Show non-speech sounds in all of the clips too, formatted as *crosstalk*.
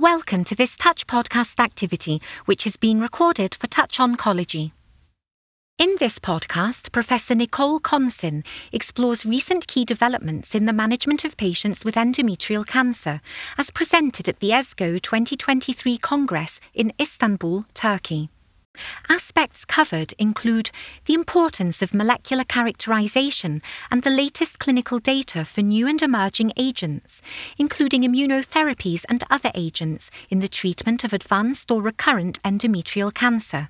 Welcome to this Touch podcast activity, which has been recorded for Touch Oncology. In this podcast, Professor Nicole Concin explores recent key developments in the management of patients with endometrial cancer, as presented at the ESGO 2023 Congress in Istanbul, Turkey. Aspects covered include the importance of molecular characterization and the latest clinical data for new and emerging agents, including immunotherapies and other agents in the treatment of advanced or recurrent endometrial cancer.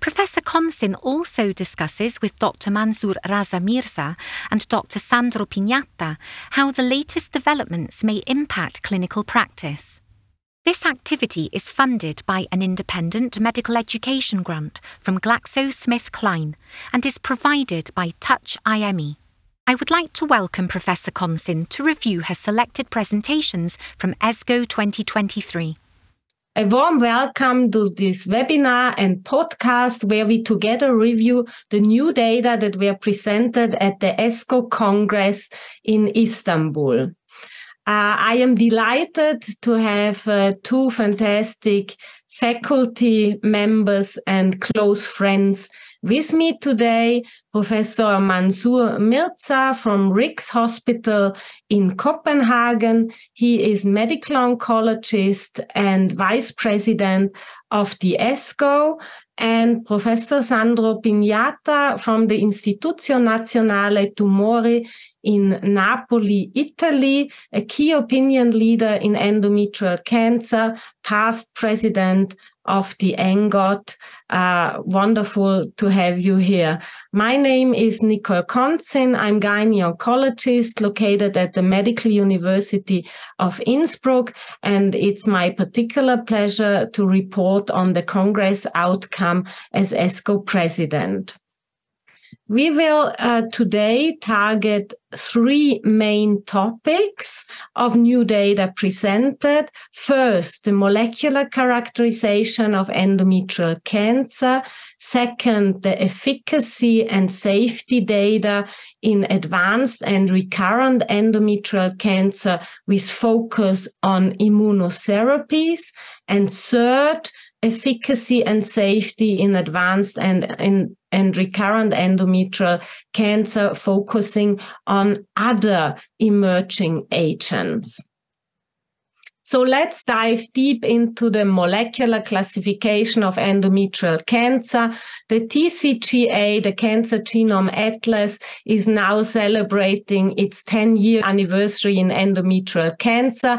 Professor Concin also discusses with Dr. Mansoor Raza Mirza and Dr. Sandro Pignata how the latest developments may impact clinical practice. This activity is funded by an independent medical education grant from GlaxoSmithKline and is provided by Touch IME. I would like to welcome Professor Concin to review her selected presentations from ESGO 2023. A warm welcome to this webinar and podcast where we together review the new data that were presented at the ESGO Congress in Istanbul. Uh, I am delighted to have uh, two fantastic faculty members and close friends with me today, Professor Mansoor Mirza from Rigs Hospital in Copenhagen. He is medical oncologist and vice president of the ESGO and Professor Sandro Pignata from the Istituto Nazionale Tumori in Napoli, Italy, a key opinion leader in endometrial cancer, past president of the ENGOT. Uh, wonderful to have you here. My name is Nicole Concin. I'm gynae oncologist located at the Medical University of Innsbruck, and it's my particular pleasure to report on the Congress outcome as ESGO president. We will uh, today target three main topics of new data presented. First, the molecular characterization of endometrial cancer. Second, the efficacy and safety data in advanced and recurrent endometrial cancer with focus on immunotherapies. And third, efficacy and safety in advanced and in and recurrent endometrial cancer focusing on other emerging agents. So let's dive deep into the molecular classification of endometrial cancer. The TCGA, the Cancer Genome Atlas, is now celebrating its 10 year anniversary in endometrial cancer.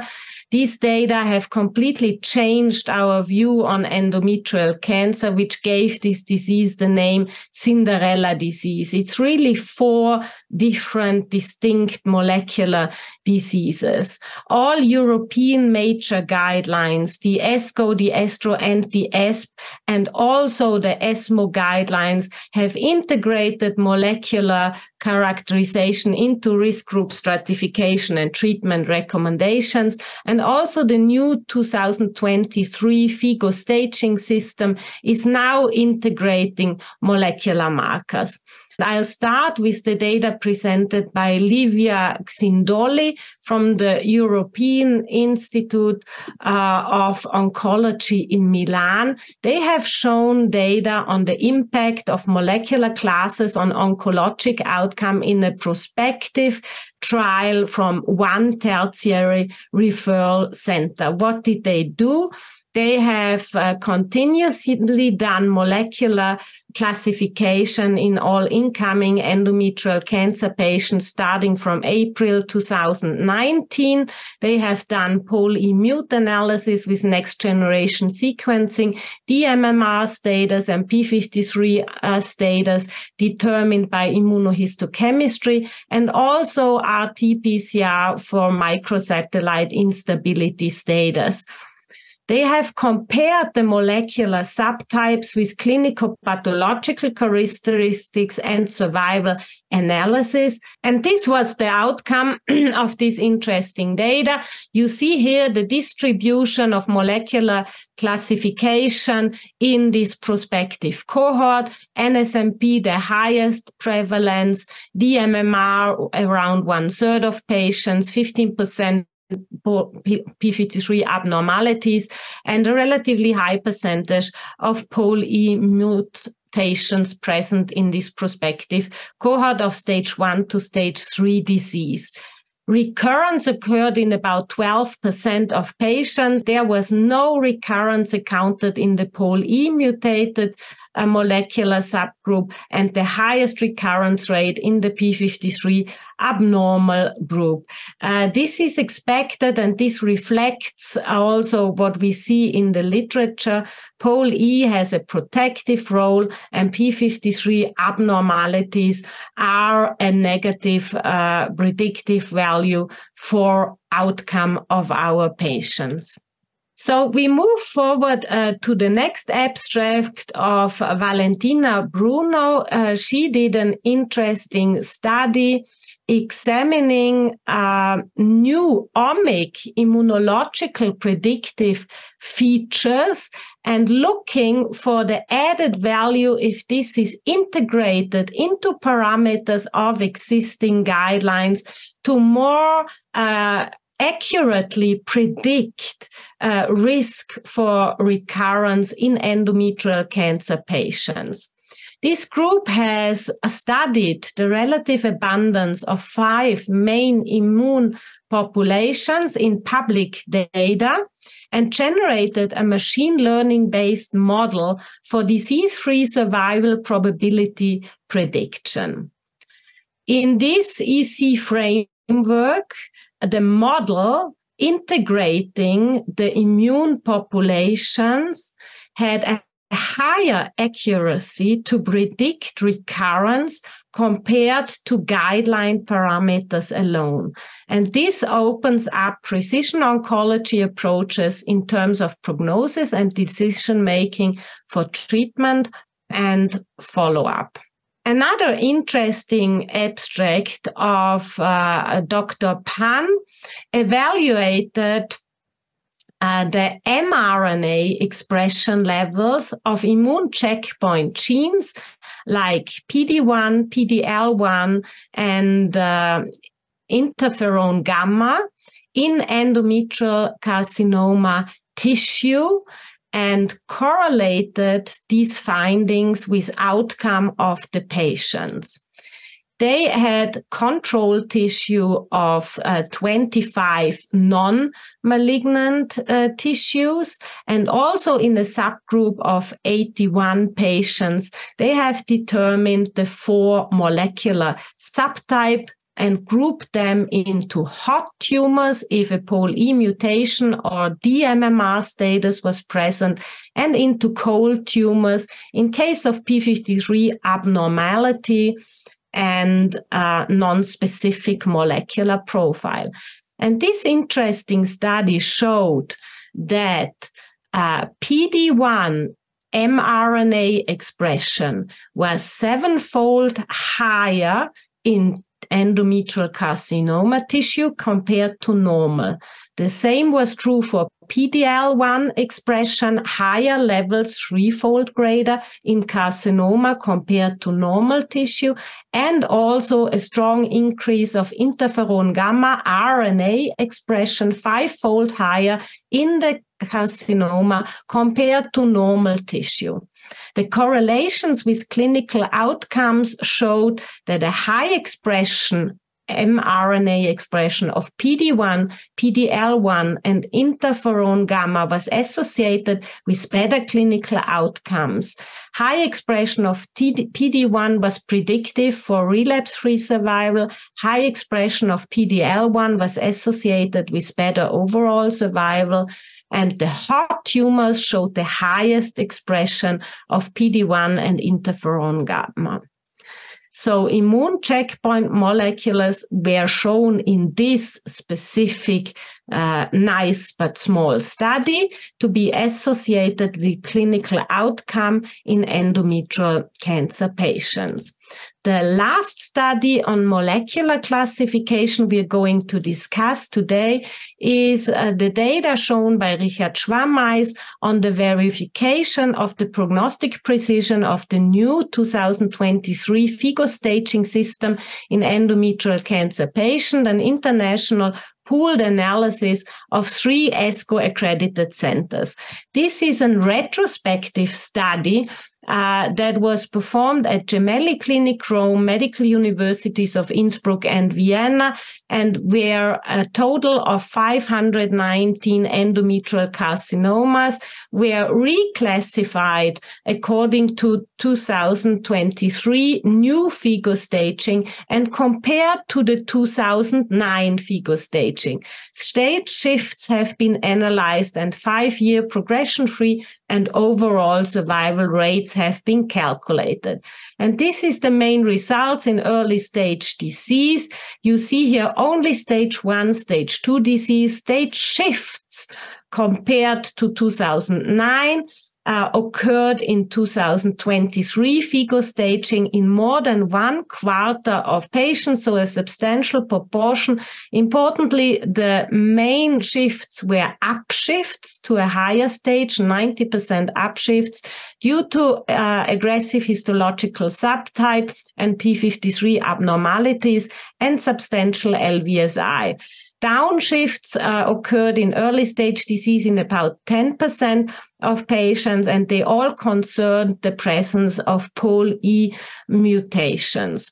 These data have completely changed our view on endometrial cancer, which gave this disease the name Cinderella disease. It's really four different distinct molecular diseases. All European major guidelines, the ESGO, the ESTRO, and the ESP, and also the ESMO guidelines have integrated molecular characterization into risk group stratification and treatment recommendations. And also the new 2023 FIGO staging system is now integrating molecular markers. I'll start with the data presented by Livia Xindoli from the European Institute uh, of Oncology in Milan. They have shown data on the impact of molecular classes on oncologic outcome in a prospective trial from one tertiary referral center. What did they do? They have uh, continuously done molecular classification in all incoming endometrial cancer patients starting from April 2019. They have done poly-mute analysis with next generation sequencing, dMMR status and P53 uh, status determined by immunohistochemistry and also RT-PCR for microsatellite instability status. They have compared the molecular subtypes with clinical pathological characteristics and survival analysis. And this was the outcome *clears throat* of this interesting data. You see here the distribution of molecular classification in this prospective cohort. NSMP, the highest prevalence, dMMR around one third of patients, 15% p53 abnormalities and a relatively high percentage of pol E mutations present in this prospective cohort of stage one to stage three disease. Recurrence occurred in about 12% of patients. There was no recurrence accounted in the pol E mutated uh, molecular subgroup and the highest recurrence rate in the P53 abnormal group. Uh, this is expected and this reflects also what we see in the literature. Pol E has a protective role and P53 abnormalities are a negative uh, predictive value for outcome of our patients. So we move forward uh, to the next abstract of Valentina Bruno. Uh, she did an interesting study examining uh, new omic immunological predictive features and looking for the added value if this is integrated into parameters of existing guidelines to more uh, accurately predict uh, risk for recurrence in endometrial cancer patients. This group has studied the relative abundance of five main immune populations in public data and generated a machine learning based model for disease free survival probability prediction. In this EC framework, the model integrating the immune populations had a higher accuracy to predict recurrence compared to guideline parameters alone. And this opens up precision oncology approaches in terms of prognosis and decision making for treatment and follow up. Another interesting abstract of uh, Dr. Pan evaluated uh, the mRNA expression levels of immune checkpoint genes like PD1, PDL1, and uh, interferon gamma in endometrial carcinoma tissue and correlated these findings with outcome of the patients. They had control tissue of uh, 25 non-malignant uh, tissues and also in a subgroup of 81 patients, they have determined the four molecular subtype and group them into hot tumors if a POL-E mutation or DMMR status was present and into cold tumors in case of P53 abnormality and uh, non-specific molecular profile. And this interesting study showed that uh, PD1 mRNA expression was sevenfold higher in endometrial carcinoma tissue compared to normal. The same was true for PDL1 expression, higher levels threefold greater in carcinoma compared to normal tissue, and also a strong increase of interferon gamma RNA expression fivefold higher in the carcinoma compared to normal tissue. The correlations with clinical outcomes showed that a high expression mRNA expression of PD1, PDL1, and interferon gamma was associated with better clinical outcomes. High expression of PD1 was predictive for relapse free survival. High expression of PDL1 was associated with better overall survival. And the hot tumors showed the highest expression of PD1 and interferon gamma. So immune checkpoint molecules were shown in this specific uh, nice but small study to be associated with clinical outcome in endometrial cancer patients. The last study on molecular classification we are going to discuss today is uh, the data shown by Richard Schwameis on the verification of the prognostic precision of the new 2023 FIGO staging system in endometrial cancer patient, an international pooled analysis of three ESGO accredited centers. This is a retrospective study uh, that was performed at Gemelli Clinic Rome, medical universities of Innsbruck and Vienna, and where a total of 519 endometrial carcinomas were reclassified according to 2023 new FIGO staging and compared to the 2009 FIGO staging. Stage shifts have been analyzed and five-year progression-free and overall survival rates have been calculated. And this is the main results in early stage disease. You see here only stage one, stage two disease, stage shifts compared to 2009 uh, occurred in 2023 FIGO staging in more than one quarter of patients, so a substantial proportion. Importantly, the main shifts were upshifts to a higher stage, 90% upshifts due to uh, aggressive histological subtype and P53 abnormalities and substantial LVSI. Downshifts uh, occurred in early stage disease in about 10% of patients, and they all concerned the presence of Pol E mutations.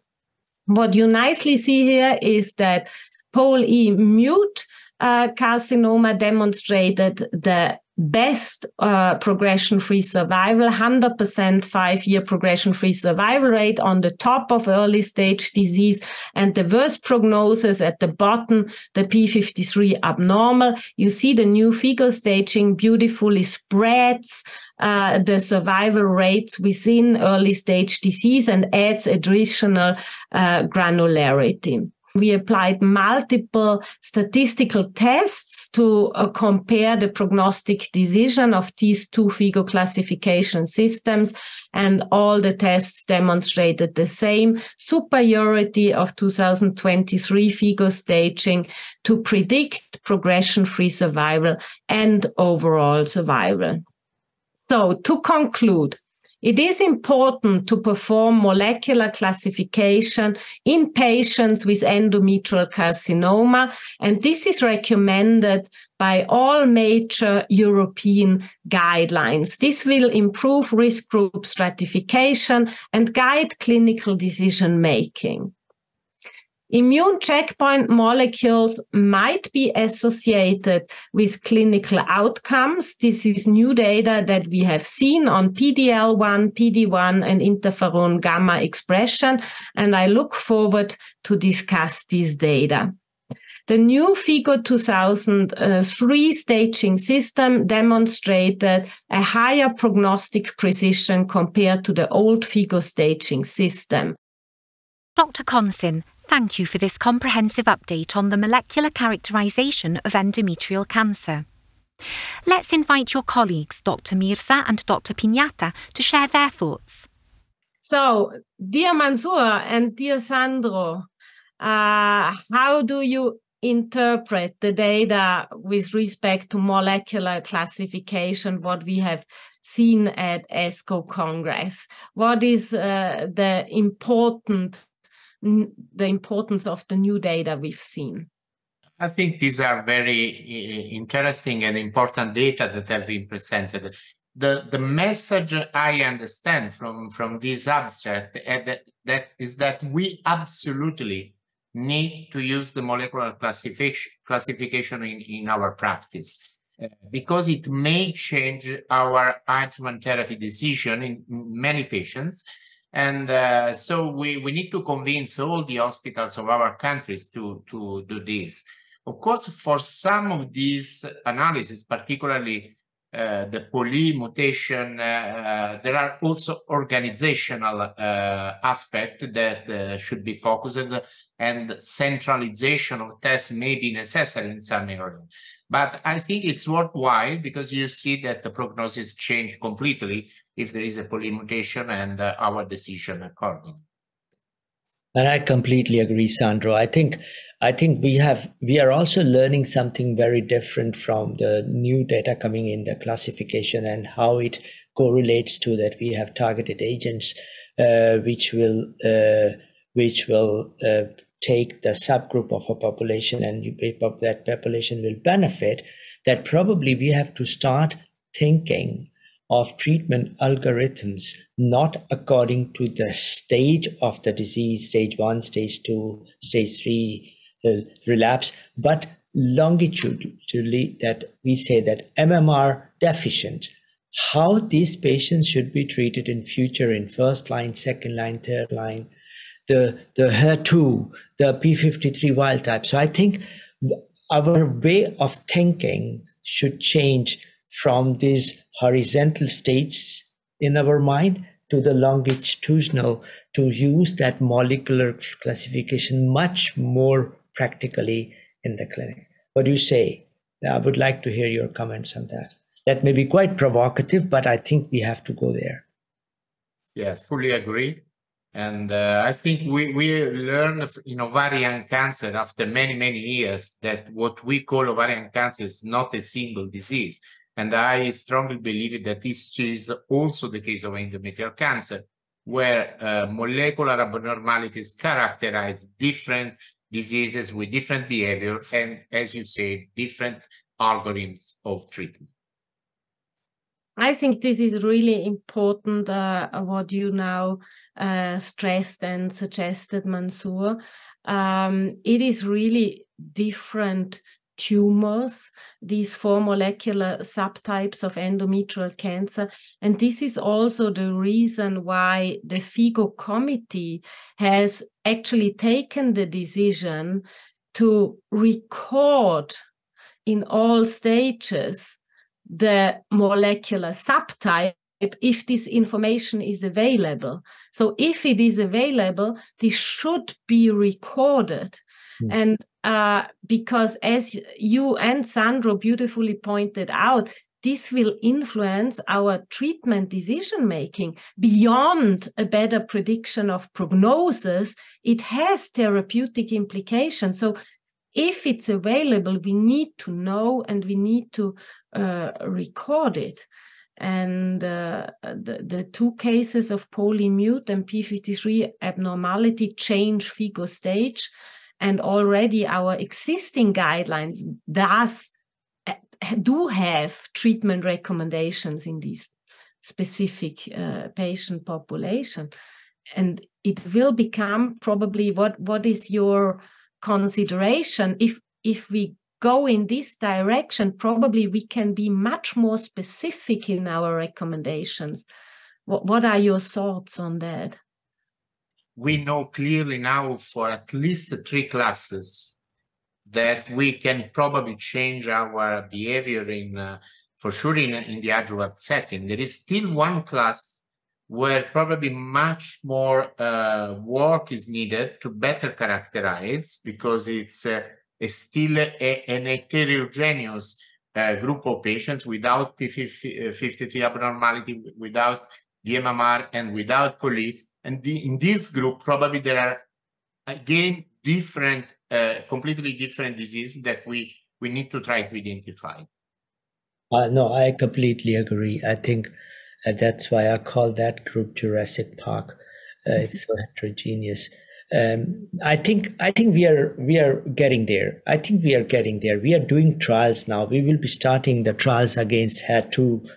What you nicely see here is that Pol E mute uh, carcinoma demonstrated the best uh, progression-free survival, 100% five-year progression-free survival rate on the top of early stage disease, and the worst prognosis at the bottom, the P53 abnormal. You see the new FIGO staging beautifully spreads uh, the survival rates within early stage disease and adds additional uh, granularity. We applied multiple statistical tests to uh, compare the prognostic decision of these two FIGO classification systems, and all the tests demonstrated the same superiority of 2023 FIGO staging to predict progression-free survival and overall survival. So to conclude, it is important to perform molecular classification in patients with endometrial carcinoma, and this is recommended by all major European guidelines. This will improve risk group stratification and guide clinical decision making. Immune checkpoint molecules might be associated with clinical outcomes. This is new data that we have seen on PD-L1, PD-1, and interferon gamma expression, and I look forward to discuss these data. The new FIGO 2003 staging system demonstrated a higher prognostic precision compared to the old FIGO staging system. Dr. Concin, Thank you for this comprehensive update on the molecular characterization of endometrial cancer. Let's invite your colleagues, Dr. Mirza and Dr. Pignata, to share their thoughts. So, dear Mansoor and dear Sandro, uh, how do you interpret the data with respect to molecular classification, what we have seen at ESGO Congress? What is uh, the important the importance of the new data we've seen? I think these are very interesting and important data that have been presented. The, the message I understand from, from this abstract uh, that, that is that we absolutely need to use the molecular classification, classification in, in our practice. Uh, because it may change our adjuvant therapy decision in many patients and uh, so we, we need to convince all the hospitals of our countries to, to do this. Of course, for some of these analyses, particularly uh, the poly mutation, uh, uh, there are also organizational uh, aspects that uh, should be focused and centralization of tests may be necessary in some areas. But I think it's worthwhile because you see that the prognosis change completely if there is a polymutation and uh, our decision according. And I completely agree, Sandro. I think I think we have we are also learning something very different from the new data coming in the classification and how it correlates to that. We have targeted agents uh, which will uh, which will uh, take the subgroup of a population and that population will benefit that probably we have to start thinking of treatment algorithms not according to the stage of the disease stage 1 stage 2 stage 3 uh, Uh, relapse but longitudinally that we say that mmr deficient. How these patients should be treated in future in first line second line third line the the HER2 the p53 wild type. So i think our way of thinking should change from these horizontal states in our mind to the longitudinal to use that molecular classification much more practically in the clinic. What do you say? I would like to hear your comments on that. That may be quite provocative, but I think we have to go there. Yes, fully agree. And uh, I think we, we learned in ovarian cancer after many, many years that what we call ovarian cancer is not a single disease. And I strongly believe that this is also the case of endometrial cancer, where uh, molecular abnormalities characterize different diseases with different behavior and, as you say, different algorithms of treatment. I think this is really important, uh, what you now uh, stressed and suggested, Mansoor. Um, it is really different tumors, these four molecular subtypes of endometrial cancer. And this is also the reason why the FIGO committee has actually taken the decision to record in all stages the molecular subtype if this information is available. So if it is available, this should be recorded. Mm. And uh, because as you and Sandro beautifully pointed out, this will influence our treatment decision making beyond a better prediction of prognosis. It has therapeutic implications. So if it's available, we need to know and we need to uh, record it. And uh, the, the two cases of polymute and P53 abnormality change FIGO stage. And already our existing guidelines does uh, do have treatment recommendations in these specific uh, patient population. And it will become probably what what is your consideration if if we go in this direction, probably we can be much more specific in our recommendations. What, what are your thoughts on that? We know clearly now for at least three classes that we can probably change our behavior in, uh, for sure, in, in the adjuvant setting. There is still one class where probably much more uh, work is needed to better characterize because it's uh, still a, an heterogeneous uh, group of patients without P53 abnormality, without DMMR, and without poly. And the, in this group, probably there are again different, uh, completely different diseases that we we need to try to identify. Uh, no, I completely agree. I think uh, that's why I call that group Jurassic Park. Uh, it's so heterogeneous um, I think I think we are we are getting there. I think we are getting there. We are doing trials now. We will be starting the trials against HER2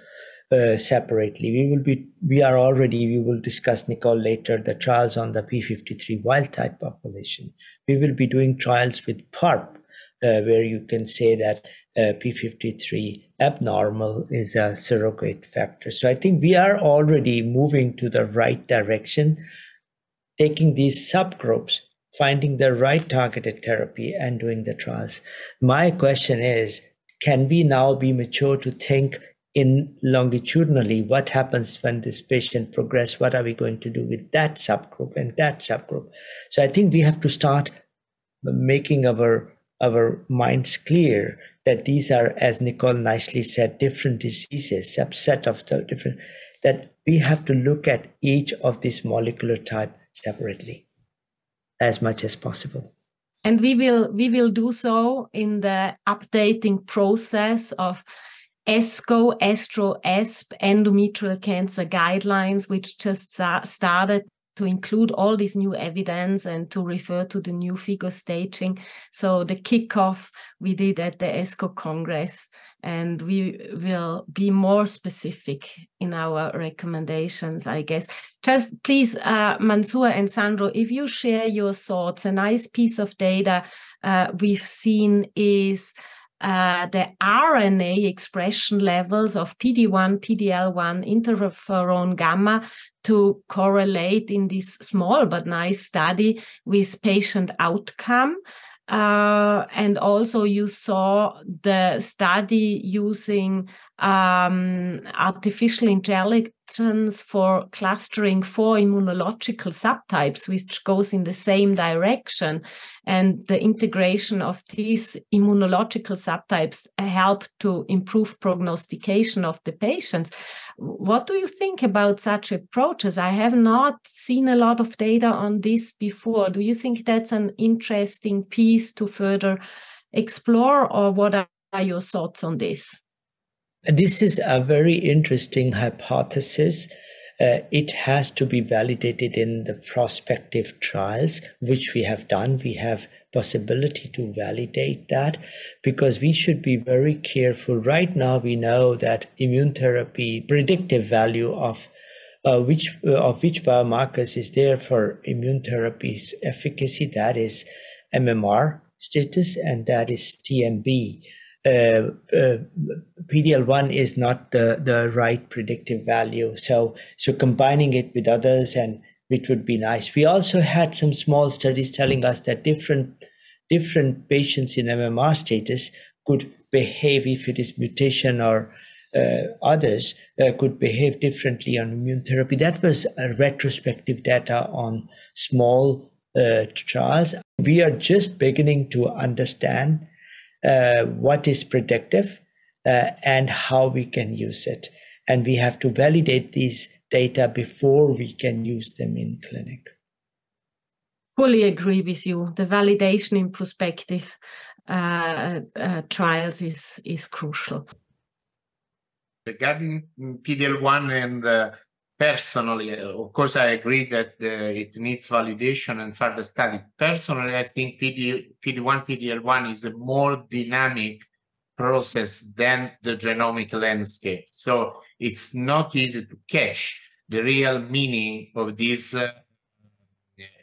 uh, separately. We will be we are already we will discuss Nicole later the trials on the P53 wild type population. We will be doing trials with PARP, uh, where you can say that uh, P53 abnormal is a surrogate factor. So I think we are already moving to the right direction taking these subgroups, finding the right targeted therapy, and doing the trials. My question is can we now be mature to think in longitudinally what happens when this patient progress what are we going to do with that subgroup and that subgroup so i think we have to start making our our minds clear that these are as nicole nicely said different diseases subset of the different that we have to look at each of these molecular type separately. as much as possible. And we will we will do so in the updating process of ESGO, ESTRO, ESP, endometrial cancer guidelines, which just started to include all this new evidence and to refer to the new FIGO staging. So the kickoff we did at the ESGO Congress, and we will be more specific in our recommendations, I guess. Just please, uh, Mansoor and Sandro, if you share your thoughts, a nice piece of data uh, we've seen is uh, the RNA expression levels of PD1, PD-L1, interferon gamma to correlate in this small but nice study with patient outcome. Uh, and also you saw the study using um, artificial intelligence for clustering four immunological subtypes, which goes in the same direction. And the integration of these immunological subtypes help to improve prognostication of the patients. What do you think about such approaches? I have not seen a lot of data on this before. Do you think that's an interesting piece to further explore, or what are your thoughts on this? This is a very interesting hypothesis. Uh, it has to be validated in the prospective trials, which we have done. We have possibility to validate that because we should be very careful. Right now, we know that immune therapy predictive value of uh, which uh, of which biomarkers is there for immune therapy's efficacy. That is MMR status and that is TMB uh, uh, PDL1 is not the, the right predictive value. So, so combining it with others and which would be nice. We also had some small studies telling us that different different patients in MMR status could behave if it is mutation or uh, others uh, could behave differently on immune therapy. That was retrospective data on small uh, trials. We are just beginning to understand uh, what is predictive uh, and how we can use it. And we have to validate these data before we can use them in clinic. Fully agree with you. The validation in prospective uh, uh trials is, is crucial. Regarding PDL1 and uh, personally, of course, I agree that uh, it needs validation and further studies. Personally, I think PD, PD1, PDL1 is a more dynamic process than the genomic landscape. So it's not easy to catch the real meaning of this uh,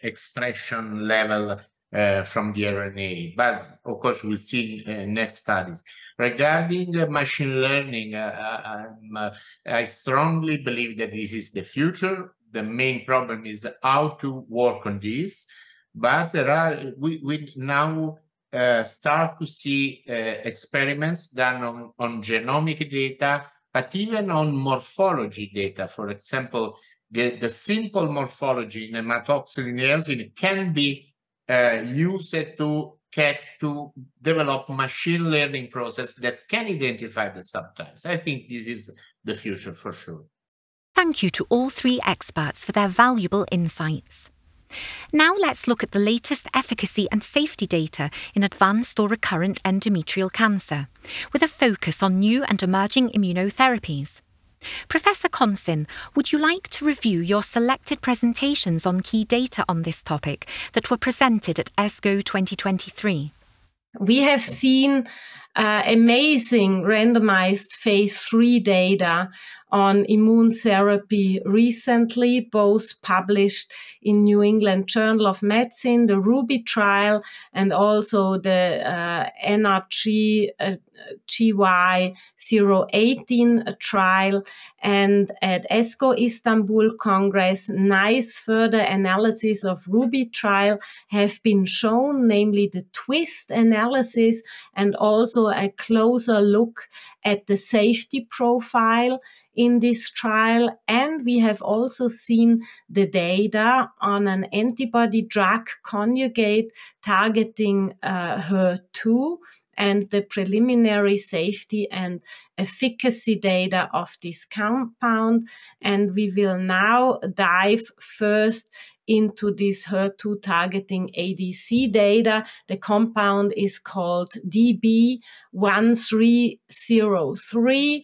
expression level uh, from the RNA. But of course, we'll see uh, next studies. Regarding machine learning, uh, uh, I strongly believe that this is the future. The main problem is how to work on this. But there are we, we now uh, start to see uh, experiments done on, on genomic data, but even on morphology data. For example, the, the simple morphology in hematoxylin eosin can be uh, used to get to develop machine learning process that can identify the subtypes. I think this is the future for sure. Thank you to all three experts for their valuable insights. Now let's look at the latest efficacy and safety data in advanced or recurrent endometrial cancer, with a focus on new and emerging immunotherapies. Professor Concin, would you like to review your selected presentations on key data on this topic that were presented at ESGO 2023? We have seen uh, amazing randomized phase three data on immune therapy recently, both published in New England Journal of Medicine, the Ruby trial, and also the uh, NRG uh, GY 018 trial. And at ESGO Istanbul Congress, nice further analysis of Ruby trial have been shown, namely the twist analysis and also a closer look at the safety profile in this trial. And we have also seen the data on an antibody drug conjugate targeting uh, HER2 and the preliminary safety and efficacy data of this compound. And we will now dive first into this HER2 targeting ADC data. The compound is called DB1303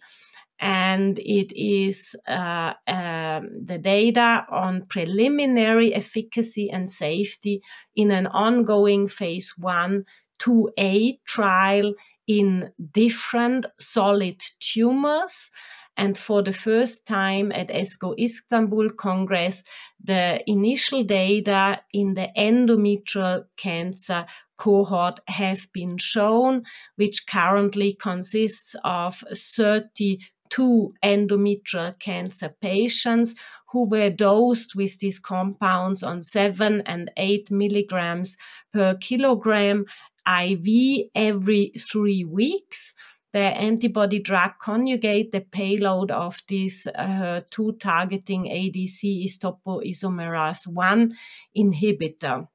and it is uh, um, the data on preliminary efficacy and safety in an ongoing phase 1 2A trial in different solid tumors. And for the first time at ESGO Istanbul Congress, the initial data in the endometrial cancer cohort have been shown, which currently consists of 30 two endometrial cancer patients who were dosed with these compounds on seven and eight milligrams per kilogram IV every three weeks. The antibody drug conjugate, the payload of this uh, two targeting ADC is topoisomerase 1 inhibitor.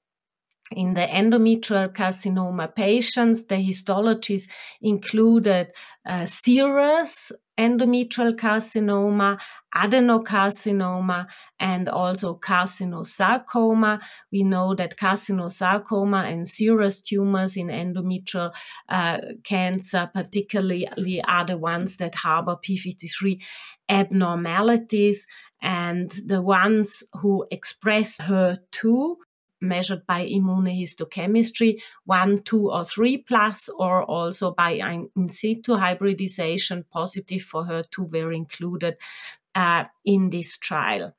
In the endometrial carcinoma patients, the histologies included uh, serous endometrial carcinoma, adenocarcinoma, and also carcinosarcoma. We know that carcinosarcoma and serous tumors in endometrial uh, cancer, particularly, are the ones that harbor p53 abnormalities. And the ones who express HER2 measured by immunohistochemistry, one, two, or three plus, or also by in situ hybridization, positive for HER2 were included uh, in this trial.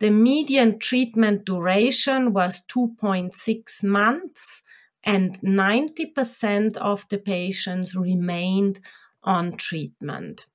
The median treatment duration was 2.6 months, and 90% of the patients remained on treatment.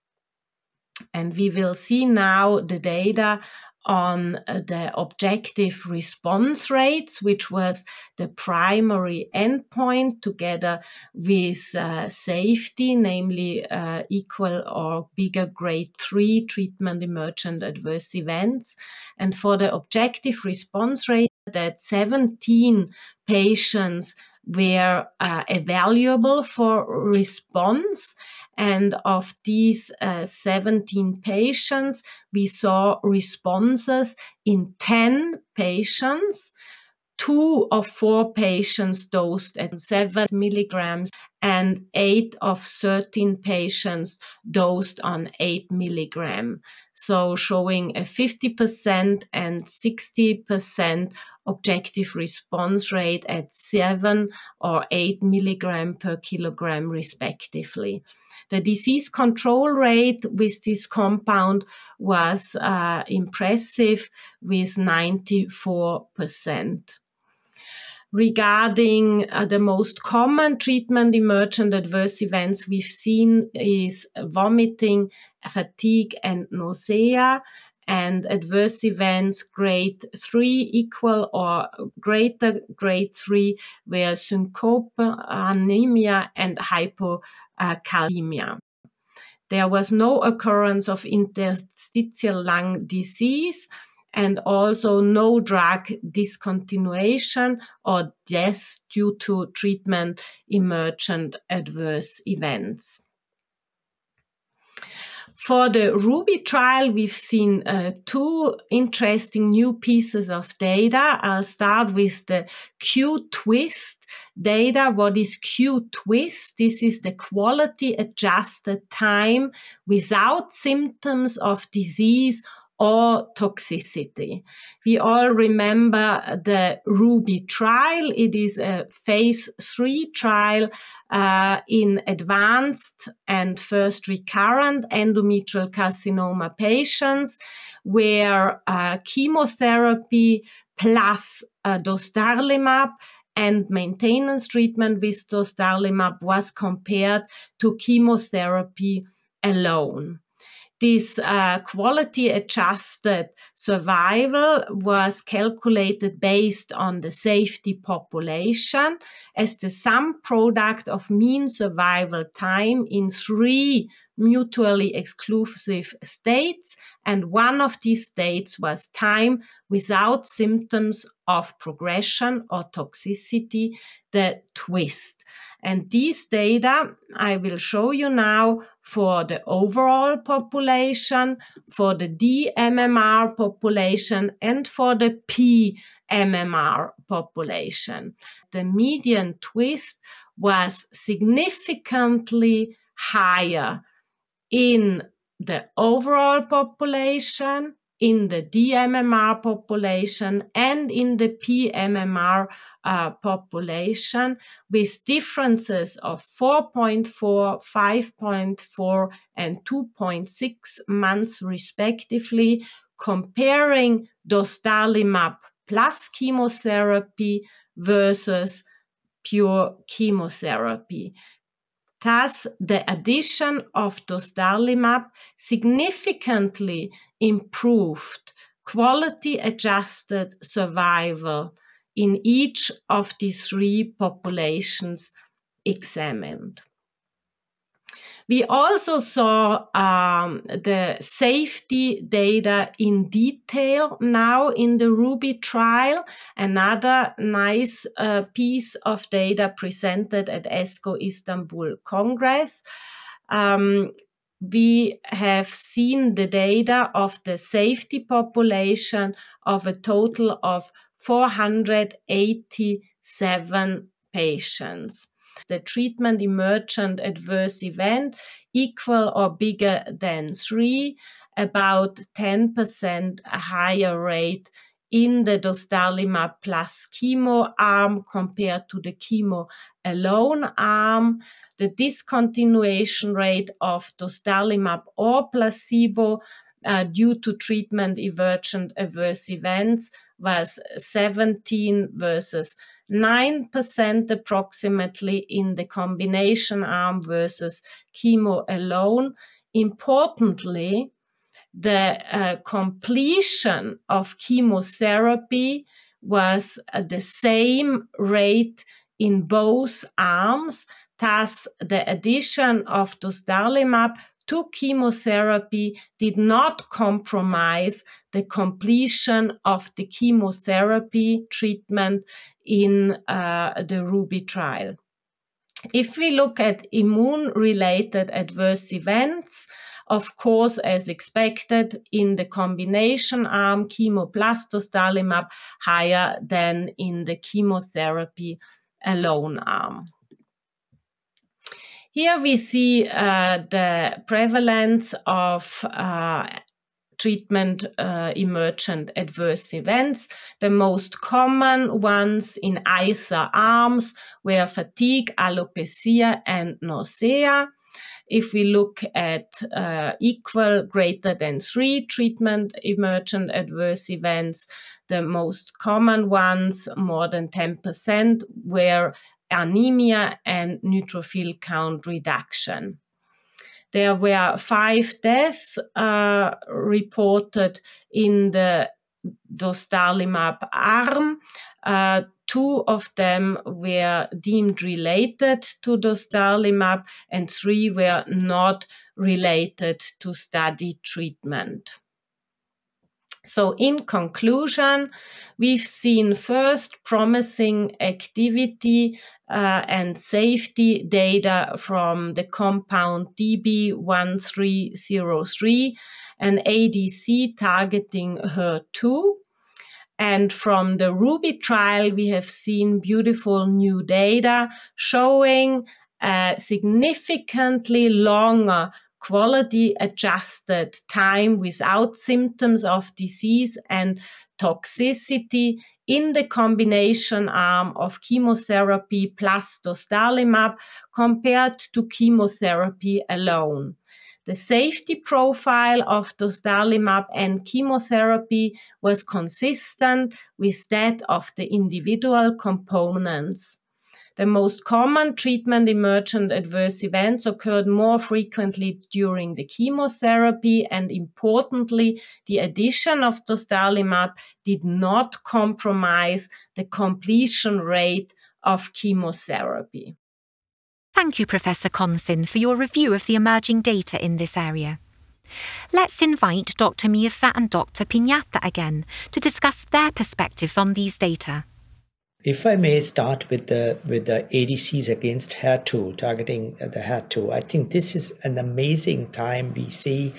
And we will see now the data on uh, the objective response rates, which was the primary endpoint, together with uh, safety, namely uh, equal or bigger grade 3 treatment emergent adverse events. And for the objective response rate, that 17 patients were uh, evaluable for response and of these uh, 17 patients, we saw responses in 10 patients. Two of four patients dosed at 7 milligrams and 8 of 13 patients dosed on 8 milligram. So showing a 50% and 60% objective response rate at 7 or 8 milligram per kilogram respectively. The disease control rate with this compound was uh, impressive with 94%. Regarding uh, the most common treatment emergent adverse events we've seen is vomiting, fatigue, and nausea and adverse events grade 3 equal or greater grade 3 were syncope, anemia, and hypo kalemia. There was no occurrence of interstitial lung disease and also no drug discontinuation or death due to treatment emergent adverse events. For the Ruby trial, we've seen uh, two interesting new pieces of data. I'll start with the Q twist data. What is Q twist? This is the quality adjusted time without symptoms of disease or toxicity. We all remember the Ruby trial. It is a phase three trial uh, in advanced and first recurrent endometrial carcinoma patients where uh, chemotherapy plus uh, dostarlimab and maintenance treatment with dostarlimab was compared to chemotherapy alone this uh, quality adjusted survival was calculated based on the safety population as the sum product of mean survival time in three mutually exclusive states. And one of these states was time without symptoms of progression or toxicity, the twist. And these data I will show you now for the overall population, for the DMMR population, and for the PMMR population. The median twist was significantly higher in the overall population in the DMMR population and in the PMMR uh, population with differences of 4.4, 5.4, and 2.6 months respectively, comparing dostarlimab plus chemotherapy versus pure chemotherapy. Thus, the addition of dostarlimab significantly improved quality adjusted survival in each of the three populations examined. We also saw um, the safety data in detail now in the Ruby trial. Another nice uh, piece of data presented at ESGO Istanbul Congress. Um, we have seen the data of the safety population of a total of 487 patients. The treatment emergent adverse event equal or bigger than three, about 10% higher rate in the dostarlimab plus chemo arm compared to the chemo alone arm. The discontinuation rate of dostarlimab or placebo uh, due to treatment emergent adverse events was 17 versus 9% approximately in the combination arm versus chemo alone. Importantly, the uh, completion of chemotherapy was at the same rate in both arms. Thus, the addition of dostarlimab to chemotherapy did not compromise the completion of the chemotherapy treatment in uh, the Ruby trial. If we look at immune related adverse events, of course, as expected in the combination arm, chemo plus dostarlimab higher than in the chemotherapy alone arm. Here we see uh, the prevalence of uh, treatment uh, emergent adverse events. The most common ones in either arms were fatigue, alopecia, and nausea. If we look at uh, equal greater than three treatment emergent adverse events, the most common ones, more than 10%, were anemia and neutrophil count reduction. There were five deaths uh, reported in the dostarlimab arm. Uh, two of them were deemed related to dostarlimab, and three were not related to study treatment. So, in conclusion, we've seen first promising activity uh, and safety data from the compound DB1303, an ADC targeting HER2. And from the Ruby trial, we have seen beautiful new data showing a significantly longer quality adjusted time without symptoms of disease and toxicity in the combination arm of chemotherapy plus dostarlimab compared to chemotherapy alone. The safety profile of dostarlimab and chemotherapy was consistent with that of the individual components. The most common treatment emergent adverse events occurred more frequently during the chemotherapy, and importantly, the addition of dostarlimab did not compromise the completion rate of chemotherapy. Thank you, Professor Concin, for your review of the emerging data in this area. Let's invite Dr. Mirza and Dr. Pignata again to discuss their perspectives on these data. If I may start with the with the ADCs against HER2, targeting the HER2, I think this is an amazing time. We see,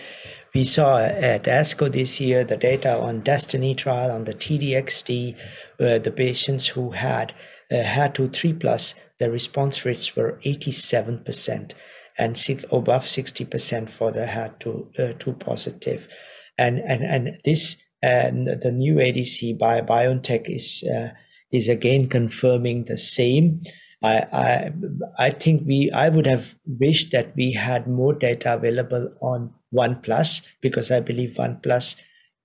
we saw at ASCO this year the data on Destiny trial on the TDXD, uh, the patients who had uh, HER2 3 plus, the response rates were 87% and six, above 60% for the HER2 uh, 2 positive, and and and this and the new ADC by BioNTech is. Uh, is again confirming the same. I, I, I think we I would have wished that we had more data available on one plus because I believe one plus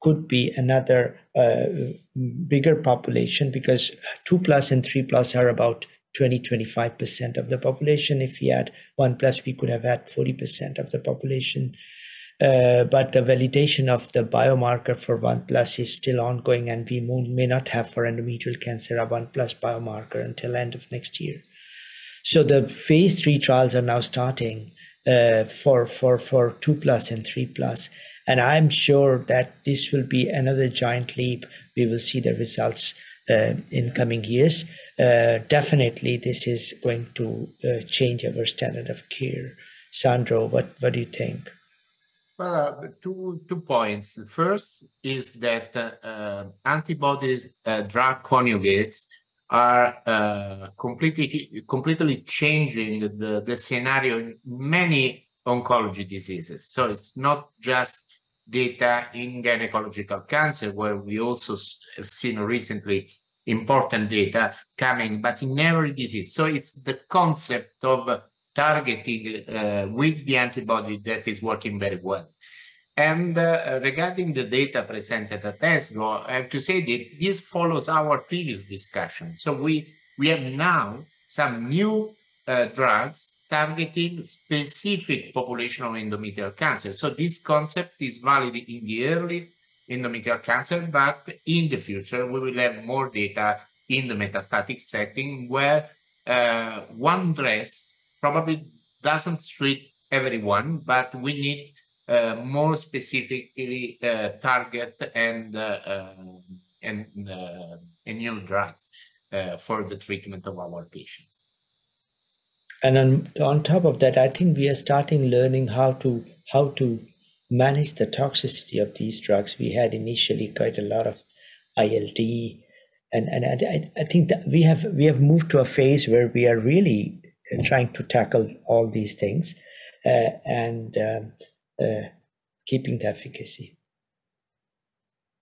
could be another uh, bigger population because two plus and three plus are about 20 25% of the population if we had one plus we could have had 40% of the population uh, but the validation of the biomarker for 1 plus is still ongoing, and we may not have for endometrial cancer a 1 plus biomarker until end of next year. So the phase three trials are now starting uh, for for for 2 plus and 3 plus, and I'm sure that this will be another giant leap. We will see the results uh, in coming years. Uh, definitely, this is going to uh, change our standard of care. Sandro, what what do you think? Well, uh, two two points. First is that uh, antibodies uh, drug conjugates are uh, completely completely changing the, the scenario in many oncology diseases. So it's not just data in gynecological cancer, where we also have seen recently important data coming, but in every disease. So it's the concept of targeting uh, with the antibody that is working very well. And uh, regarding the data presented at ESGO, I have to say that this follows our previous discussion. So we, we have now some new uh, drugs targeting specific population of endometrial cancer. So this concept is valid in the early endometrial cancer, but in the future we will have more data in the metastatic setting where uh, one dress probably doesn't treat everyone, but we need uh, more specifically uh, target and uh, um, and uh, and new drugs uh, for the treatment of our patients. And on, on top of that, I think we are starting learning how to how to manage the toxicity of these drugs. We had initially quite a lot of ILD, and and I, I think that we have we have moved to a phase where we are really trying to tackle all these things uh, and um, uh, keeping the efficacy.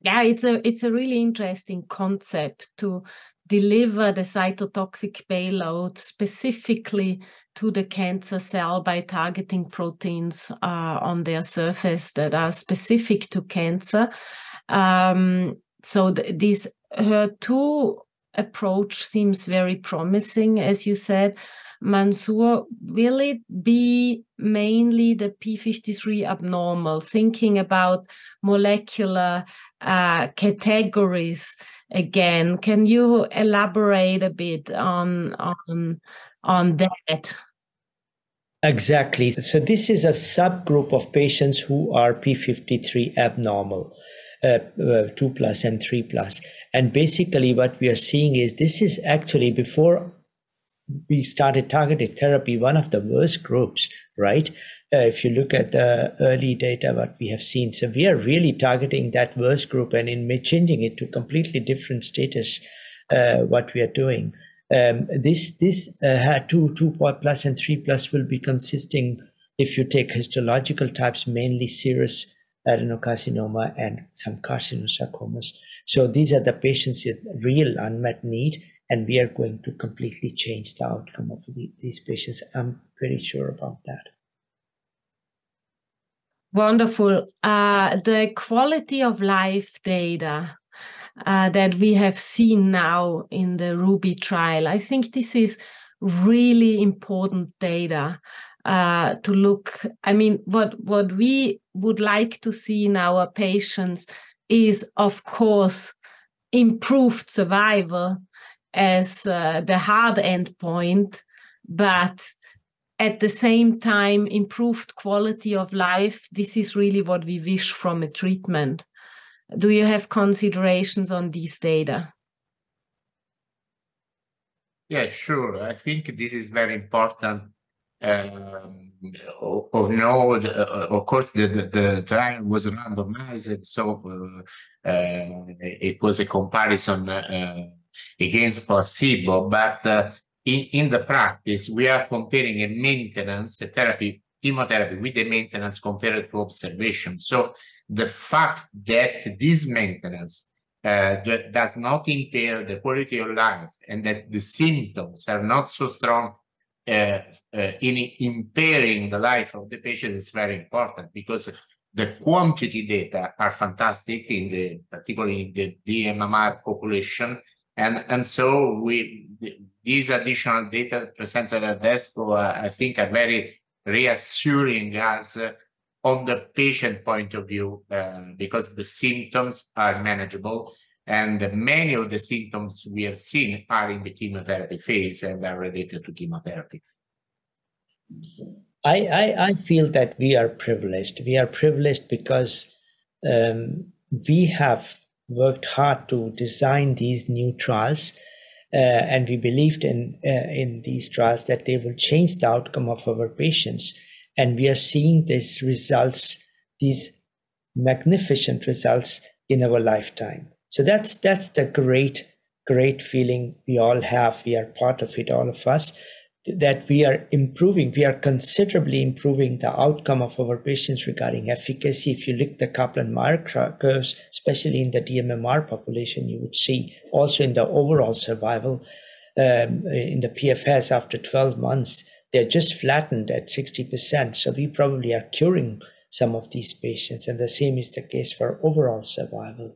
Yeah, it's a it's a really interesting concept to deliver the cytotoxic payload specifically to the cancer cell by targeting proteins uh, on their surface that are specific to cancer. Um, so th- this HER2 approach seems very promising, as you said. Mansoor, will it be mainly the P53 abnormal, thinking about molecular uh, categories again? Can you elaborate a bit on, on, on that? Exactly. So, this is a subgroup of patients who are P53 abnormal. Uh, uh, 2 plus and 3 plus and basically what we are seeing is this is actually before we started targeted therapy, one of the worst groups, right? Uh, if you look at the early data, what we have seen, so we are really targeting that worst group and in changing it to completely different status, uh, what we are doing. Um, this this uh, two two plus and three plus will be consisting if you take histological types, mainly serous adenocarcinoma and some carcinosarcomas. So these are the patients with real unmet need and we are going to completely change the outcome of the, these patients. I'm very sure about that. Wonderful. Uh, the quality of life data uh, that we have seen now in the Ruby trial, I think this is really important data uh, to look. I mean, what what we would like to see in our patients is, of course, improved survival as uh, the hard endpoint, but at the same time, improved quality of life. This is really what we wish from a treatment. Do you have considerations on these data? Yeah, sure. I think this is very important. Um, of note, uh, of course, the, the, the, trial was randomized, so uh, uh, it was a comparison uh, against placebo. But uh, in, in the practice, we are comparing a maintenance a therapy, chemotherapy with the maintenance compared to observation. So the fact that this maintenance uh, does not impair the quality of life and that the symptoms are not so strong uh, uh, in impairing the life of the patient is very important because the quantity data are fantastic in the particularly in the DMMR population and and so we these additional data presented at ESGO uh, I think are very reassuring us uh, on the patient point of view uh, because the symptoms are manageable and many of the symptoms we have seen are in the chemotherapy phase and are related to chemotherapy. I, I, I feel that we are privileged. We are privileged because um, we have worked hard to design these new trials. Uh, and we believed in uh, in these trials that they will change the outcome of our patients and we are seeing these results, these magnificent results in our lifetime. So that's that's the great, great feeling we all have. We are part of it, all of us, that we are improving, we are considerably improving the outcome of our patients regarding efficacy. If you look the Kaplan-Meier curves, especially in the DMMR population, you would see also in the overall survival, um, in the PFS after 12 months, they're just flattened at 60%. So we probably are curing some of these patients. And the same is the case for overall survival.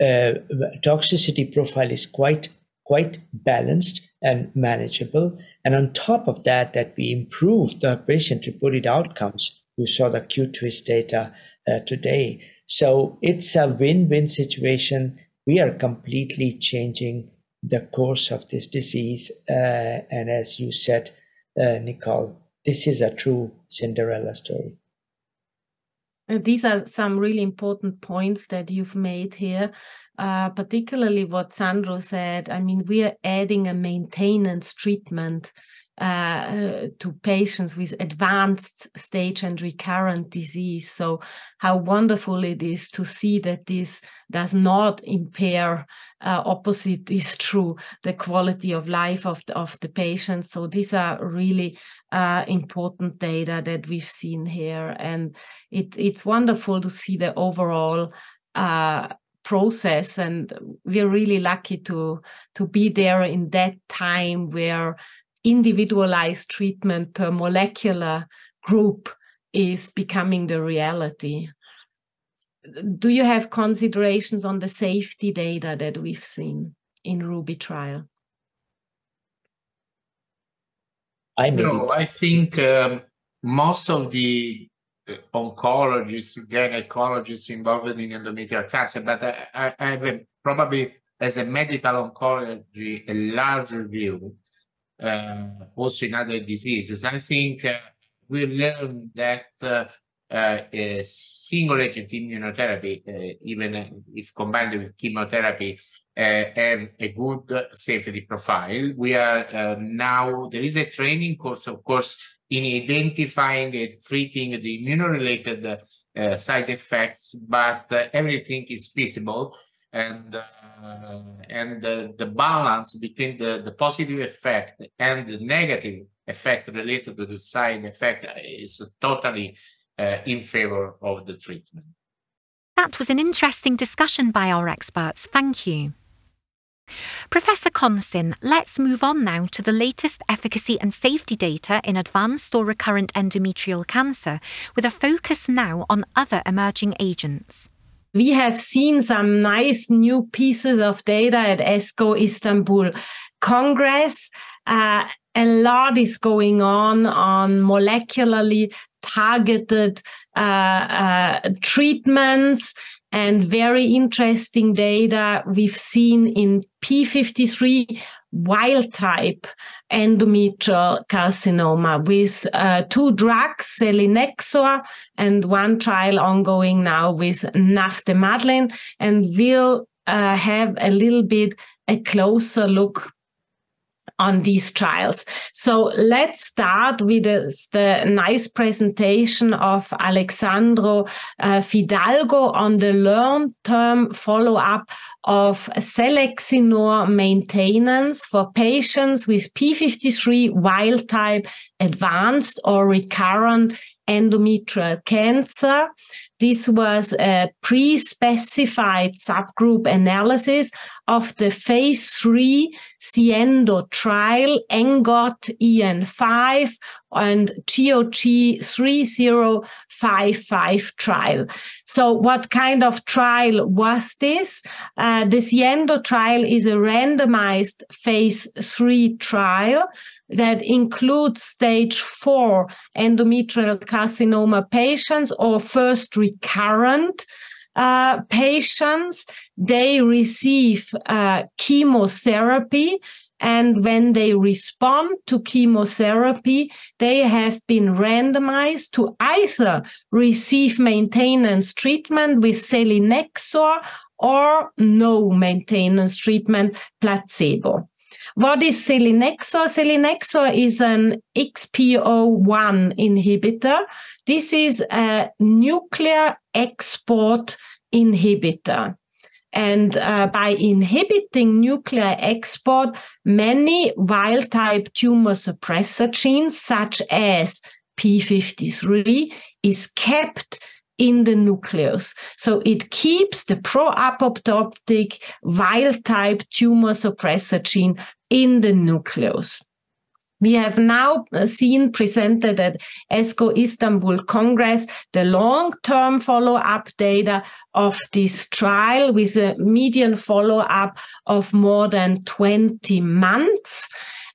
Uh, toxicity profile is quite quite balanced and manageable. And on top of that, that we improved the patient reported outcomes. You saw the Q-TWiST data uh, today. So it's a win-win situation. We are completely changing the course of this disease. Uh, and as you said, uh, Nicole. This is a true Cinderella story. Uh, these are some really important points that you've made here, uh, particularly what Sandro said. I mean, we are adding a maintenance treatment uh, to patients with advanced stage and recurrent disease. So, how wonderful it is to see that this does not impair. Uh, opposite is true, the quality of life of the, of the patient. So, these are really uh, important data that we've seen here, and it, it's wonderful to see the overall uh, process and we're really lucky to to be there in that time where individualized treatment per molecular group is becoming the reality. Do you have considerations on the safety data that we've seen in Ruby trial? I no, I think um, most of the oncologists, gynecologists involved in endometrial cancer, but I, I have a, probably as a medical oncology a larger view uh, also in other diseases. I think uh, we learned that uh, a single agent immunotherapy, even if combined with chemotherapy, have a good safety profile. We are now, there is a training course, of course, in identifying and treating the immune-related uh, side effects, but uh, everything is feasible and uh, and the, the balance between the, the positive effect and the negative effect related to the side effect is totally uh, in favor of the treatment. That was an interesting discussion by our experts. Thank you. Professor Concin, let's move on now to the latest efficacy and safety data in advanced or recurrent endometrial cancer, with a focus now on other emerging agents. We have seen some nice new pieces of data at ESGO Istanbul Congress. Uh, a lot is going on on molecularly targeted uh, uh, treatments and very interesting data we've seen in P53 wild type endometrial carcinoma with uh, two drugs, selinexor, and one trial ongoing now with navtemadlin. And we'll uh, have a little bit a closer look on these trials. So let's start with the, the nice presentation of Alexandro uh, Fidalgo on the long-term follow-up of Selinexor maintenance for patients with P53 wild type advanced or recurrent endometrial cancer. This was a pre-specified subgroup analysis of the phase three SIENDO trial, ENGOT EN5 and GOG 3055 trial. So what kind of trial was this? Uh, the SIENDO trial is a randomized phase three trial that includes stage four endometrial carcinoma patients or first recurrent uh, patients. They receive uh, chemotherapy. And when they respond to chemotherapy, they have been randomized to either receive maintenance treatment with selinexor or no maintenance treatment placebo. What is selinexor? Selinexor is an XPO1 inhibitor. This is a nuclear export inhibitor. And uh, by inhibiting nuclear export, many wild type tumor suppressor genes, such as P53, is kept in the nucleus. So it keeps the pro-apoptotic wild type tumor suppressor gene in the nucleus. We have now uh, seen presented at ESGO Istanbul Congress the long-term follow-up data of this trial with a median follow-up of more than 20 months.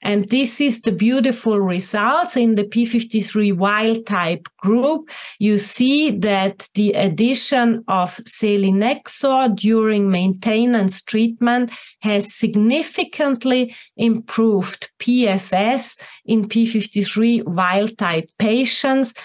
And this is the beautiful results in the P53 wild type group. You see that the addition of selinexor during maintenance treatment has significantly improved PFS in P53 wild type patients.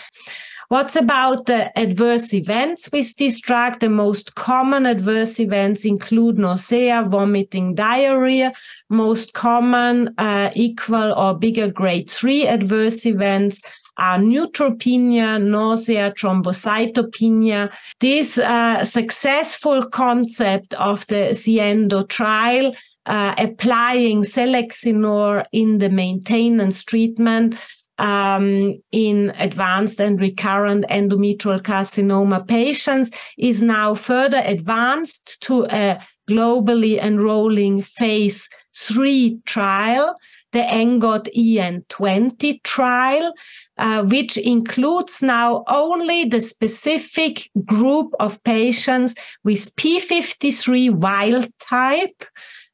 What's about the adverse events with this drug? The most common adverse events include nausea, vomiting, diarrhea. Most common uh, equal or bigger grade 3 adverse events are neutropenia, nausea, thrombocytopenia. This uh, successful concept of the SIENDO trial uh, applying selinexor in the maintenance treatment um, in advanced and recurrent endometrial carcinoma patients is now further advanced to a globally enrolling phase three trial, the ENGOT EN20 trial, uh, which includes now only the specific group of patients with P53 wild type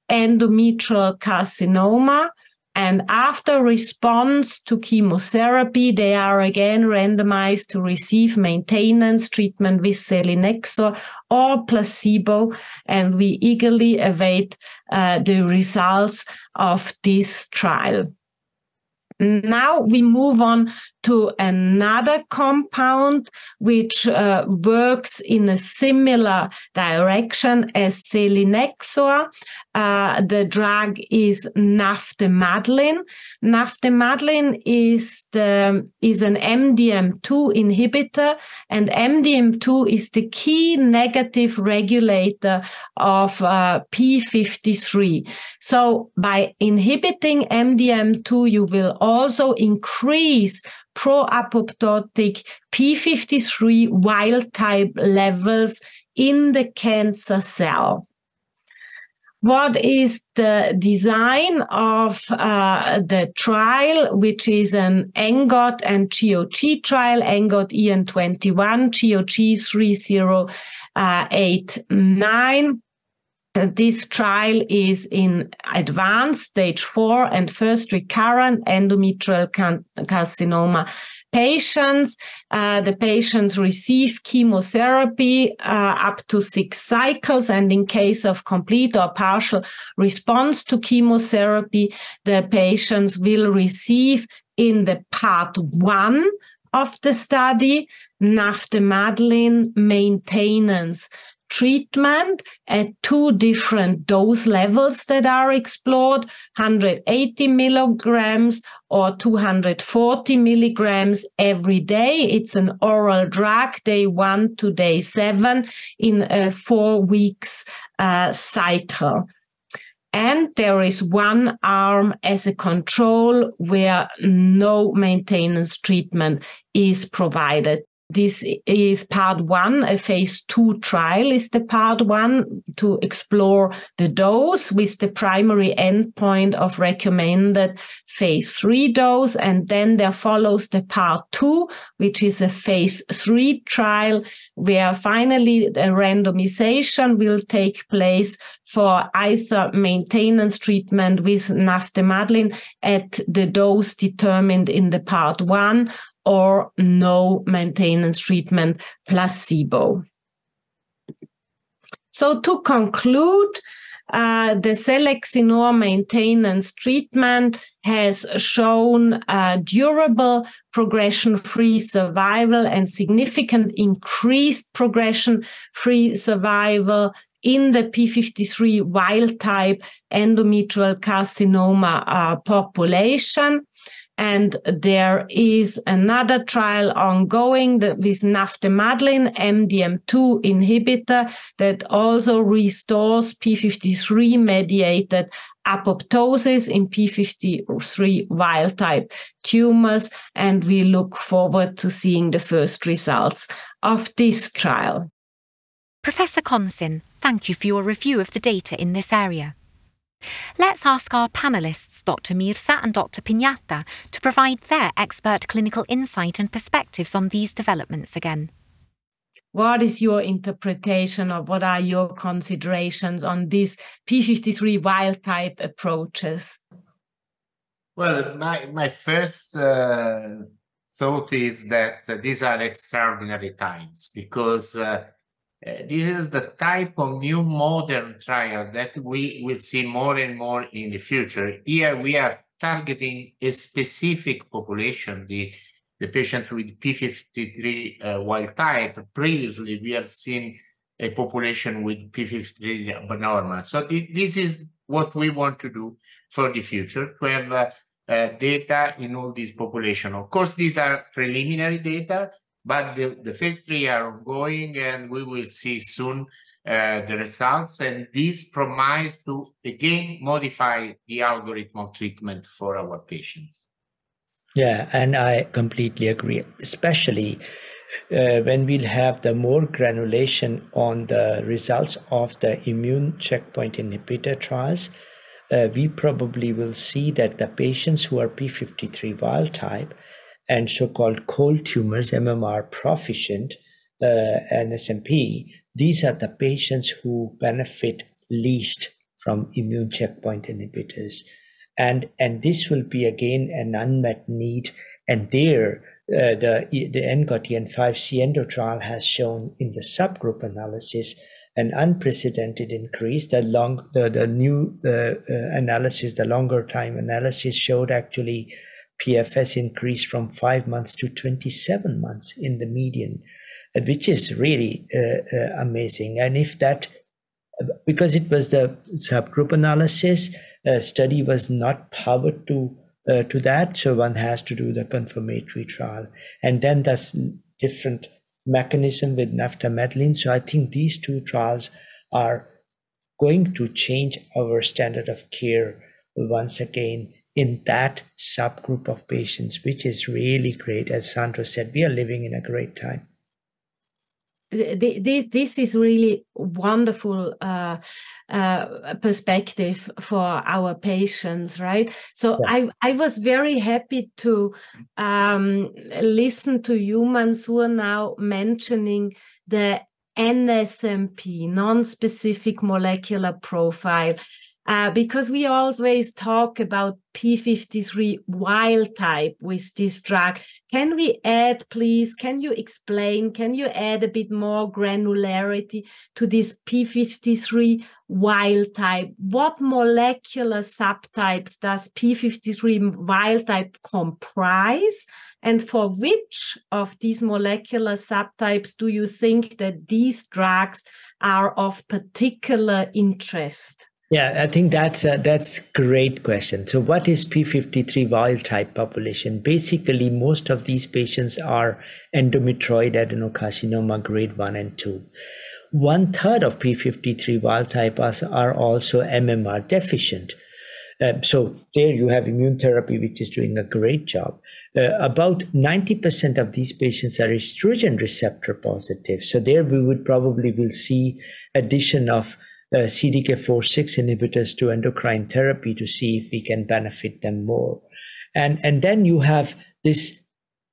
endometrial carcinoma and after response to chemotherapy, they are again randomized to receive maintenance treatment with selinexor or placebo. And we eagerly await uh, the results of this trial. Now we move on to another compound which uh, works in a similar direction as selinexor. Uh, the drug is navtemadlin. Navtemadlin is the is an MDM2 inhibitor, and MDM2 is the key negative regulator of uh, P53. So by inhibiting MDM2, you will also increase pro-apoptotic P53 wild type levels in the cancer cell. What is the design of uh, the trial, which is an ENGOT and GOG trial, ENGOT EN21, GOG 3089? This trial is in advanced stage four and first recurrent endometrial carcinoma patients. Uh, the patients receive chemotherapy uh, up to six cycles, and in case of complete or partial response to chemotherapy, the patients will receive in the part one of the study navtemadlin maintenance treatment at two different dose levels that are explored 180 milligrams or 240 milligrams every day. It's an oral drug, day one to day seven in a four weeks uh, cycle. And there is one arm as a control where no maintenance treatment is provided. This is part one. A phase two trial is the part one to explore the dose with the primary endpoint of recommended phase three dose. And then there follows the part two, which is a phase three trial where finally the randomization will take place for either maintenance treatment with navtemadlin at the dose determined in the part one or no maintenance treatment placebo. So to conclude, uh, the selinexor maintenance treatment has shown uh, durable progression-free survival and significant increased progression-free survival in the p53 wild type endometrial carcinoma uh, population. And there is another trial ongoing with navtemadlin, MDM2 inhibitor, that also restores p53 mediated apoptosis in p53 wild type tumors. And we look forward to seeing the first results of this trial. Professor Concin, thank you for your review of the data in this area. Let's ask our panelists, Dr. Mirza and Dr. Pignata, to provide their expert clinical insight and perspectives on these developments again. What is your interpretation or what are your considerations on these P53 wild type approaches? Well, my, my first uh, thought is that these are extraordinary times because uh, this is the type of new modern trial that we will see more and more in the future. Here we are targeting a specific population, the, the patient with P53 uh, wild type. Previously, we have seen a population with P53 abnormal. So th this is what we want to do for the future, to have uh, uh, data in all these population. Of course, these are preliminary data, but the, the phase three are ongoing and we will see soon uh, the results. And this promise to again modify the algorithm of treatment for our patients. Yeah, and I completely agree, especially uh, when we'll have the more granulation on the results of the immune checkpoint inhibitor trials. Uh, we probably will see that the patients who are P53 wild type and so-called cold tumors, MMR proficient, uh, NSMP, these are the patients who benefit least from immune checkpoint inhibitors. And, and this will be again an unmet need. And there, uh, the, the ENGOT-EN5 SIENDO trial has shown in the subgroup analysis an unprecedented increase. The long, the, the new uh, uh, analysis, the longer time analysis showed actually PFS increased from five months to 27 months in the median, uh, which is really uh, uh, amazing. And if that, because it was the subgroup analysis, uh, study was not powered to uh, to that, so one has to do the confirmatory trial, and then that's different mechanism with navtemadlin. So I think these two trials are going to change our standard of care once again in that subgroup of patients, which is really great. As Sandro said, we are living in a great time. This this is really wonderful uh, uh, perspective for our patients, right? So yeah. I I was very happy to um, listen to you, Mansoor, now mentioning the NSMP, non-specific molecular profile uh, because we always talk about P53 wild type with this drug. Can we add, please? Can you explain? Can you add a bit more granularity to this P53 wild type? What molecular subtypes does P53 wild type comprise? And for which of these molecular subtypes do you think that these drugs are of particular interest? Yeah, I think that's a, that's great question. So, what is P53 wild type population? Basically, most of these patients are endometrioid adenocarcinoma grade one and two. One third of P53 wild type are also MMR deficient. Uh, so there you have immune therapy, which is doing a great job. Uh, about 90% of these patients are estrogen receptor positive. So there we would probably will see addition of uh, CDK4/6 inhibitors to endocrine therapy to see if we can benefit them more. And, and then you have this,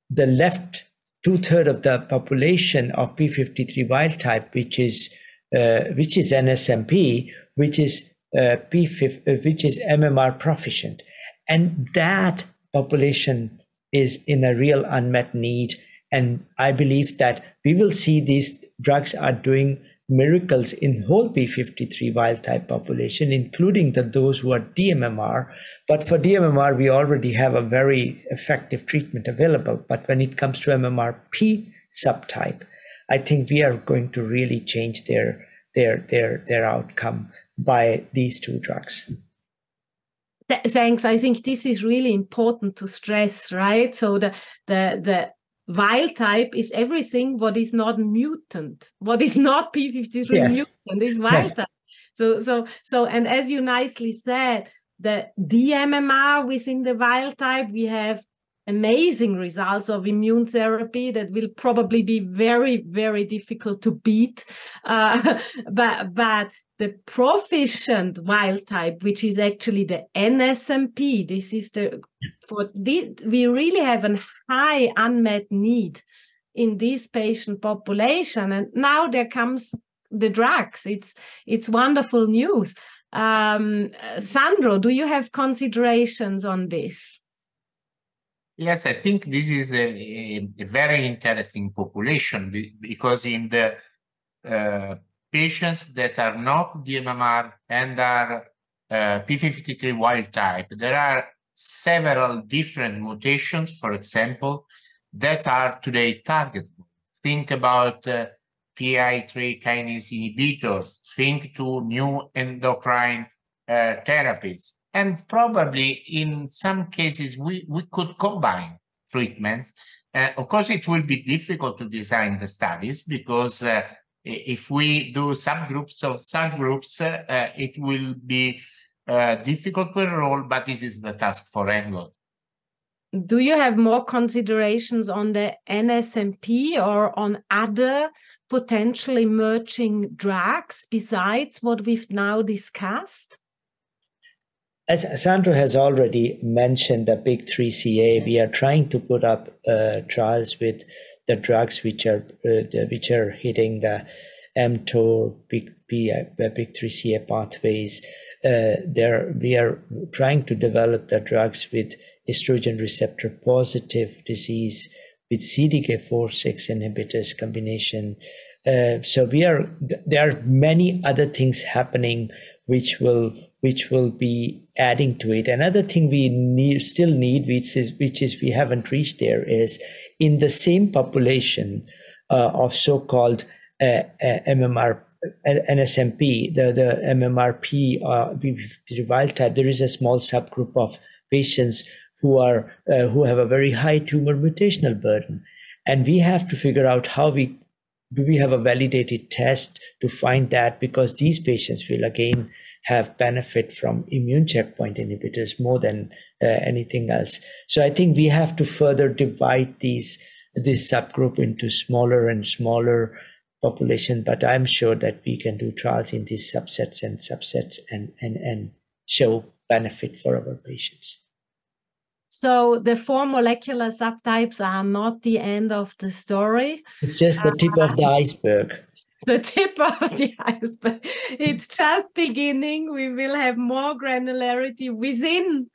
the left two third of the population of P53 wild type, which is, uh, which is NSMP, which is uh, P5, uh, which is MMR proficient. And that population is in a real unmet need. And I believe that we will see these drugs are doing miracles in whole P53 wild type population, including the, those who are DMMR. But for DMMR, we already have a very effective treatment available. But when it comes to MMRP subtype, I think we are going to really change their their their their outcome by these two drugs. Th- thanks. I think this is really important to stress, right? So the the the wild type is everything what is not mutant what is not *laughs* p53 yes. mutant is wild yes. type so so so and as you nicely said the dmmr within the wild type we have amazing results of immune therapy that will probably be very very difficult to beat uh, *laughs* but but the proficient wild type, which is actually the NSMP. This is the for the, we really have a high unmet need in this patient population, and now there comes the drugs. It's it's wonderful news. Um, Sandro, do you have considerations on this? Yes, I think this is a, a very interesting population because in the uh, patients that are not DMMR and are uh, P53 wild type, there are several different mutations, for example, that are today targeted. Think about uh, PI3 kinase inhibitors, think to new endocrine uh, therapies. And probably in some cases, we, we could combine treatments. Uh, of course, it will be difficult to design the studies because uh, if we do subgroups of subgroups, uh, it will be uh, difficult to enroll, but this is the task for ENGOT. Do you have more considerations on the NSMP or on other potential emerging drugs besides what we've now discussed? As Sandro has already mentioned, the PIK3CA, we are trying to put up uh, trials with the drugs which are uh, the, which are hitting the mTOR, big uh, PIK3CA pathways. Uh, there we are trying to develop the drugs with estrogen receptor positive disease with CDK4/6 inhibitors combination. Uh, so we are there are many other things happening which will which will be adding to it. Another thing we need still need, which is which is we haven't reached there, is in the same population uh, of so-called uh, uh, MMR NSMP, the the MMRP uh, wild type, there is a small subgroup of patients who are uh, who have a very high tumor mutational burden, and we have to figure out how we do we have a validated test to find that because these patients will again have benefit from immune checkpoint inhibitors more than uh, anything else. So I think we have to further divide these this subgroup into smaller and smaller population. But I'm sure that we can do trials in these subsets and subsets and and and show benefit for our patients. So the four molecular subtypes are not the end of the story. It's just the tip of the iceberg. The tip of *laughs* the iceberg. It's just beginning. We will have more granularity within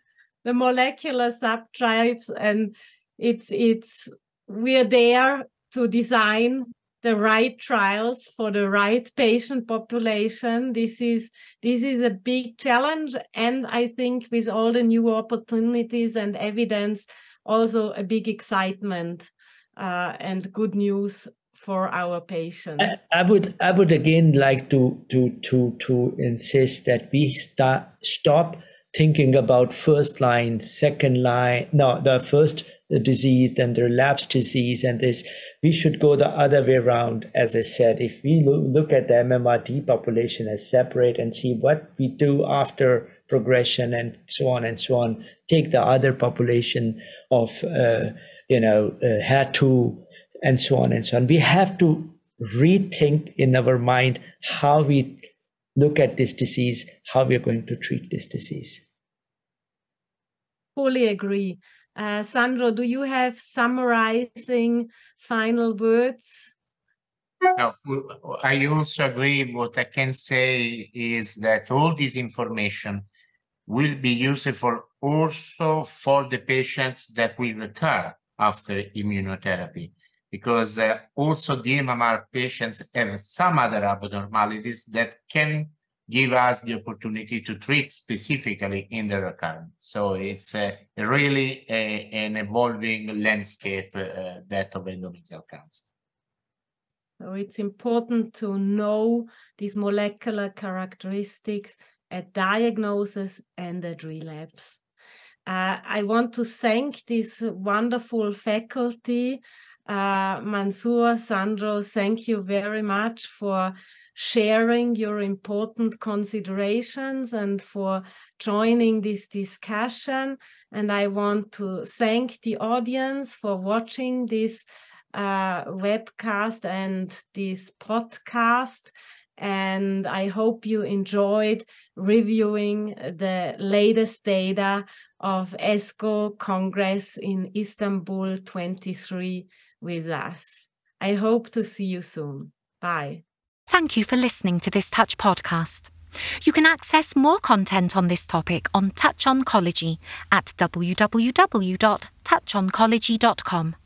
the molecular subtypes, and it's it's we're there to design the right trials for the right patient population this is this is a big challenge and i think with all the new opportunities and evidence also a big excitement uh, and good news for our patients I, I, would i would again like to to to to insist that we start stop thinking about first line second line no the first disease, then the relapse disease, and this. We should go the other way around. As I said, if we look at the MMRD population as separate and see what we do after progression and so on and so on, take the other population of, uh, you know, uh, HER2 and so on and so on. We have to rethink in our mind how we look at this disease, how we're going to treat this disease. Fully agree. Uh, Sandro, do you have summarizing final words? No, I also agree. What I can say is that all this information will be useful also for the patients that will recur after immunotherapy, because uh, also the MMR patients have some other abnormalities that can give us the opportunity to treat specifically in the recurrence. So it's uh, really a, an evolving landscape, uh, that of endometrial cancer. So it's important to know these molecular characteristics at diagnosis and at relapse. Uh, I want to thank this wonderful faculty. Uh, Mansoor, Sandro, thank you very much for sharing your important considerations and for joining this discussion. And I want to thank the audience for watching this uh, webcast and this podcast. And I hope you enjoyed reviewing the latest data of ESGO Congress in Istanbul 23 with us. I hope to see you soon. Bye. Thank you for listening to this Touch podcast. You can access more content on this topic on Touch Oncology at www.touchoncology.com.